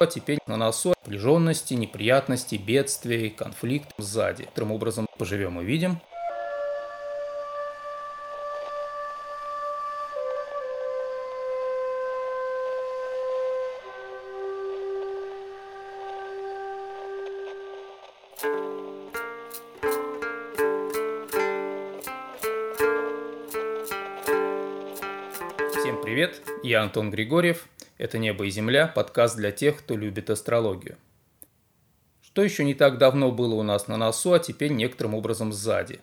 А теперь на носу напряженности, неприятности, бедствий, конфликт сзади. Таким образом, поживем и видим. Всем привет, я Антон Григорьев. Это «Небо и земля» – подкаст для тех, кто любит астрологию. Что еще не так давно было у нас на носу, а теперь некоторым образом сзади.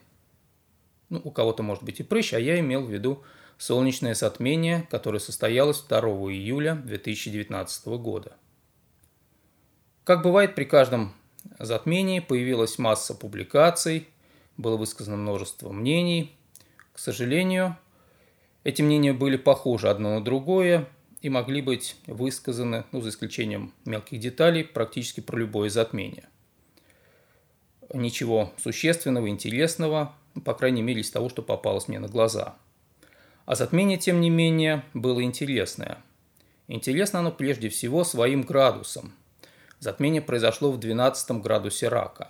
Ну, у кого-то может быть и прыщ, а я имел в виду солнечное затмение, которое состоялось 2 июля 2019 года. Как бывает при каждом затмении, появилась масса публикаций, было высказано множество мнений. К сожалению, эти мнения были похожи одно на другое, и могли быть высказаны, ну, за исключением мелких деталей, практически про любое затмение. Ничего существенного, интересного, по крайней мере, из того, что попалось мне на глаза. А затмение, тем не менее, было интересное. Интересно оно прежде всего своим градусом. Затмение произошло в 12 градусе рака.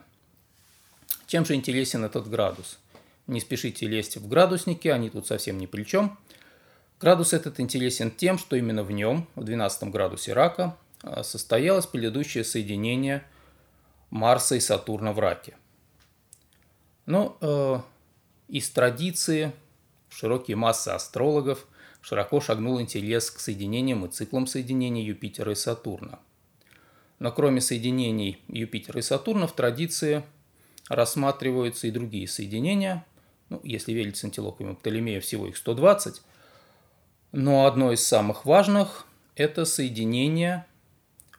Чем же интересен этот градус? Не спешите лезть в градусники, они тут совсем ни при чем – Градус этот интересен тем, что именно в нем, в 12 градусе рака, а, состоялось предыдущее соединение Марса и Сатурна в раке. Но э, из традиции широкие массы астрологов широко шагнул интерес к соединениям и циклам соединений Юпитера и Сатурна. Но кроме соединений Юпитера и Сатурна в традиции рассматриваются и другие соединения. Ну, если верить Сантилокам и Птолемея, всего их 120, но одно из самых важных – это соединение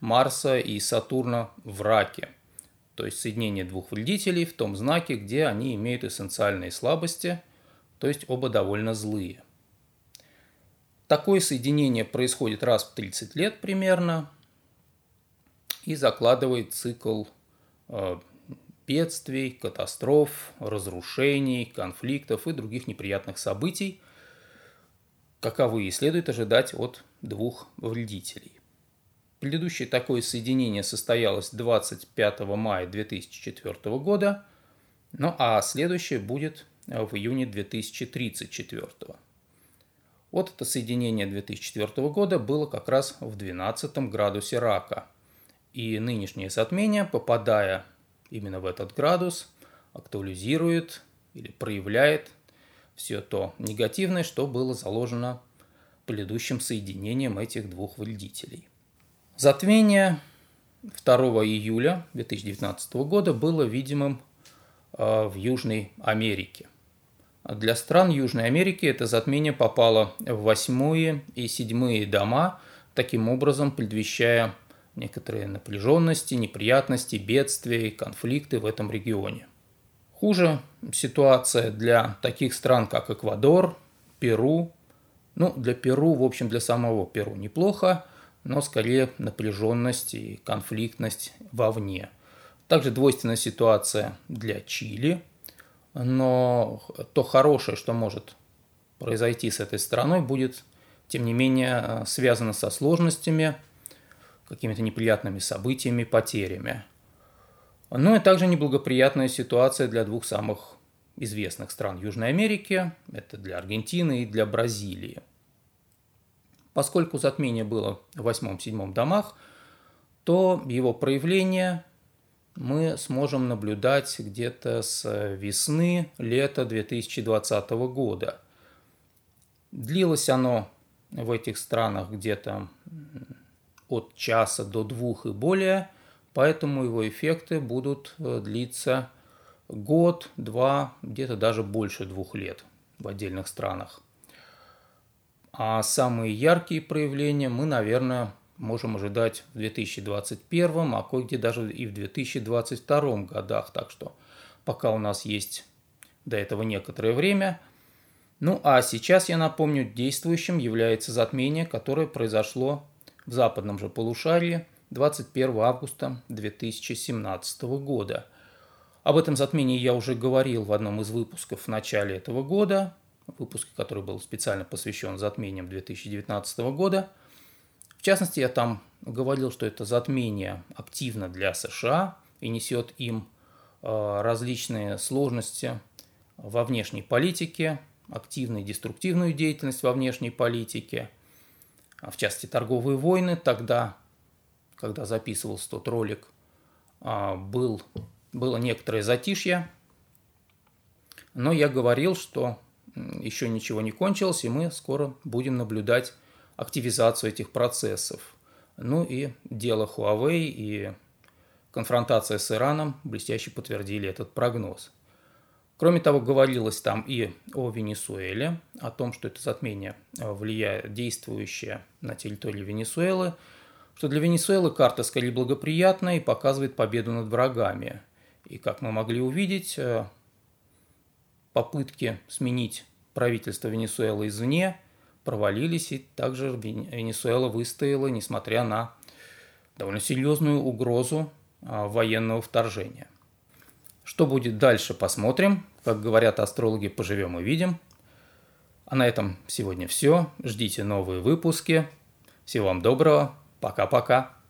Марса и Сатурна в раке, то есть соединение двух вредителей в том знаке, где они имеют эссенциальные слабости, то есть оба довольно злые. Такое соединение происходит раз в 30 лет примерно и закладывает цикл э, бедствий, катастроф, разрушений, конфликтов и других неприятных событий – каковые следует ожидать от двух вредителей. Предыдущее такое соединение состоялось 25 мая 2004 года, ну а следующее будет в июне 2034. Вот это соединение 2004 года было как раз в 12 градусе рака. И нынешнее затмение, попадая именно в этот градус, актуализирует или проявляет все то негативное, что было заложено предыдущим соединением этих двух вредителей. Затмение 2 июля 2019 года было видимым э, в Южной Америке. Для стран Южной Америки это затмение попало в восьмые и седьмые дома, таким образом предвещая некоторые напряженности, неприятности, бедствия, конфликты в этом регионе. Хуже ситуация для таких стран, как Эквадор, Перу. Ну, для Перу, в общем, для самого Перу неплохо, но скорее напряженность и конфликтность вовне. Также двойственная ситуация для Чили, но то хорошее, что может произойти с этой страной, будет, тем не менее, связано со сложностями, какими-то неприятными событиями, потерями. Ну и также неблагоприятная ситуация для двух самых известных стран Южной Америки. Это для Аргентины и для Бразилии. Поскольку затмение было в восьмом-седьмом домах, то его проявление мы сможем наблюдать где-то с весны, лета 2020 года. Длилось оно в этих странах где-то от часа до двух и более – поэтому его эффекты будут э, длиться год, два, где-то даже больше двух лет в отдельных странах. А самые яркие проявления мы, наверное, можем ожидать в 2021, а кое-где даже и в 2022 годах. Так что пока у нас есть до этого некоторое время. Ну а сейчас, я напомню, действующим является затмение, которое произошло в западном же полушарии 21 августа 2017 года. Об этом затмении я уже говорил в одном из выпусков в начале этого года, выпуске, который был специально посвящен затмениям 2019 года. В частности, я там говорил, что это затмение активно для США и несет им различные сложности во внешней политике, активную и деструктивную деятельность во внешней политике, в частности торговые войны. Тогда, когда записывался тот ролик, был, было некоторое затишье, но я говорил, что еще ничего не кончилось, и мы скоро будем наблюдать активизацию этих процессов. Ну и дело Huawei и конфронтация с Ираном блестяще подтвердили этот прогноз. Кроме того, говорилось там и о Венесуэле, о том, что это затмение влияет действующее на территории Венесуэлы, что для Венесуэлы карта скорее благоприятная и показывает победу над врагами. И как мы могли увидеть, э, попытки сменить правительство Венесуэлы извне провалились, и также Венесуэла выстояла, несмотря на довольно серьезную угрозу а, военного вторжения. Что будет дальше, посмотрим. Как говорят астрологи, поживем и видим. А на этом сегодня все. Ждите новые выпуски. Всего вам доброго. Пока-пока.